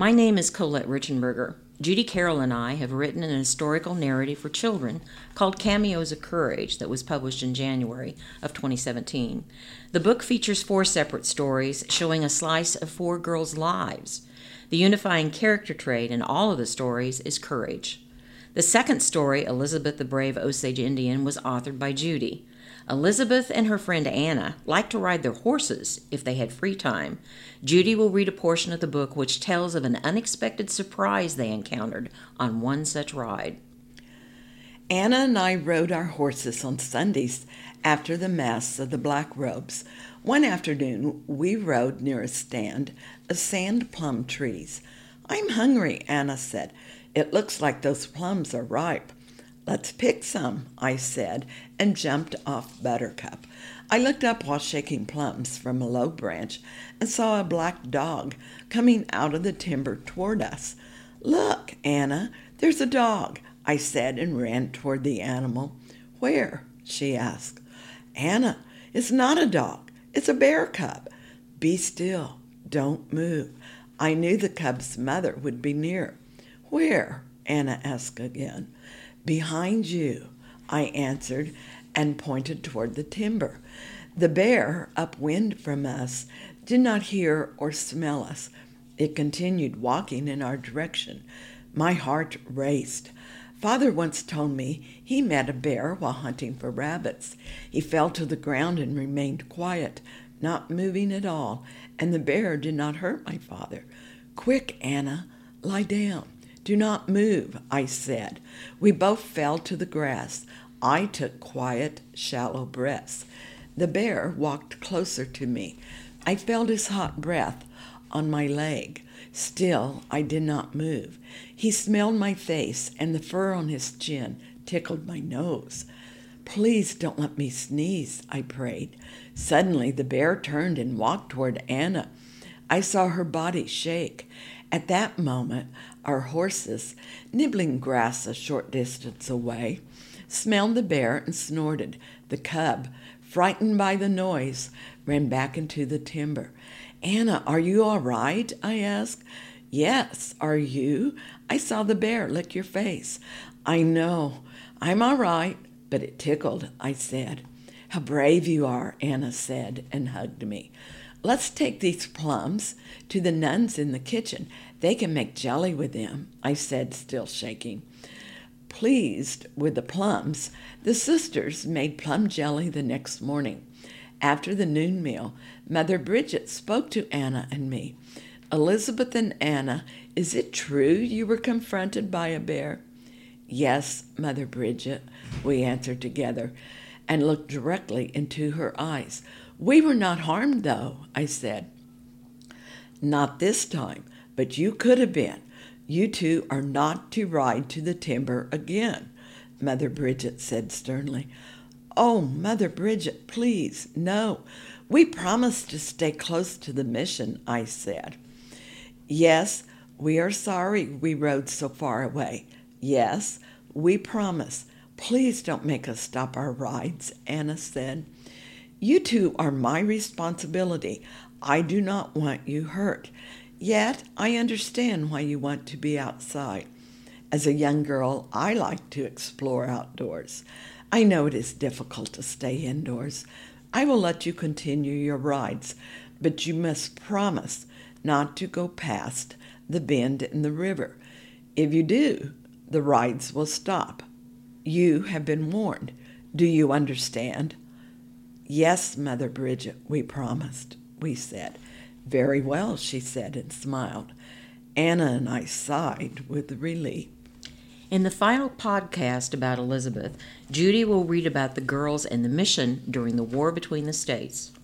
My name is Colette Richenberger. Judy Carroll and I have written an historical narrative for children called Cameos of Courage that was published in January of 2017. The book features four separate stories showing a slice of four girls' lives. The unifying character trait in all of the stories is courage. The second story, Elizabeth the Brave Osage Indian, was authored by Judy. Elizabeth and her friend Anna like to ride their horses if they had free time. Judy will read a portion of the book which tells of an unexpected surprise they encountered on one such ride. Anna and I rode our horses on Sundays after the Mass of the Black Robes. One afternoon, we rode near a stand of sand plum trees. I'm hungry, Anna said. It looks like those plums are ripe. Let's pick some, I said, and jumped off Buttercup. I looked up while shaking plums from a low branch and saw a black dog coming out of the timber toward us. Look, Anna, there's a dog, I said and ran toward the animal. Where? she asked. Anna, it's not a dog, it's a bear cub. Be still, don't move. I knew the cub's mother would be near. Where? Anna asked again. Behind you, I answered and pointed toward the timber. The bear, upwind from us, did not hear or smell us. It continued walking in our direction. My heart raced. Father once told me he met a bear while hunting for rabbits. He fell to the ground and remained quiet, not moving at all, and the bear did not hurt my father. Quick, Anna, lie down. Do not move, I said. We both fell to the grass. I took quiet, shallow breaths. The bear walked closer to me. I felt his hot breath on my leg. Still, I did not move. He smelled my face, and the fur on his chin tickled my nose. Please don't let me sneeze, I prayed. Suddenly, the bear turned and walked toward Anna. I saw her body shake. At that moment, our horses, nibbling grass a short distance away, smelled the bear and snorted. The cub, frightened by the noise, ran back into the timber. Anna, are you all right? I asked. Yes, are you? I saw the bear lick your face. I know. I'm all right, but it tickled, I said. How brave you are, Anna said and hugged me. Let's take these plums to the nuns in the kitchen. They can make jelly with them, I said, still shaking. Pleased with the plums, the sisters made plum jelly the next morning. After the noon meal, Mother Bridget spoke to Anna and me. Elizabeth and Anna, is it true you were confronted by a bear? Yes, Mother Bridget, we answered together and looked directly into her eyes. We were not harmed, though, I said. Not this time, but you could have been. You two are not to ride to the timber again, Mother Bridget said sternly. Oh, Mother Bridget, please, no. We promised to stay close to the mission, I said. Yes, we are sorry we rode so far away. Yes, we promise. Please don't make us stop our rides, Anna said. You two are my responsibility. I do not want you hurt. Yet I understand why you want to be outside. As a young girl, I like to explore outdoors. I know it is difficult to stay indoors. I will let you continue your rides, but you must promise not to go past the bend in the river. If you do, the rides will stop. You have been warned. Do you understand? Yes, Mother Bridget, we promised, we said. Very well, she said and smiled. Anna and I sighed with relief. In the final podcast about Elizabeth, Judy will read about the girls and the mission during the war between the states.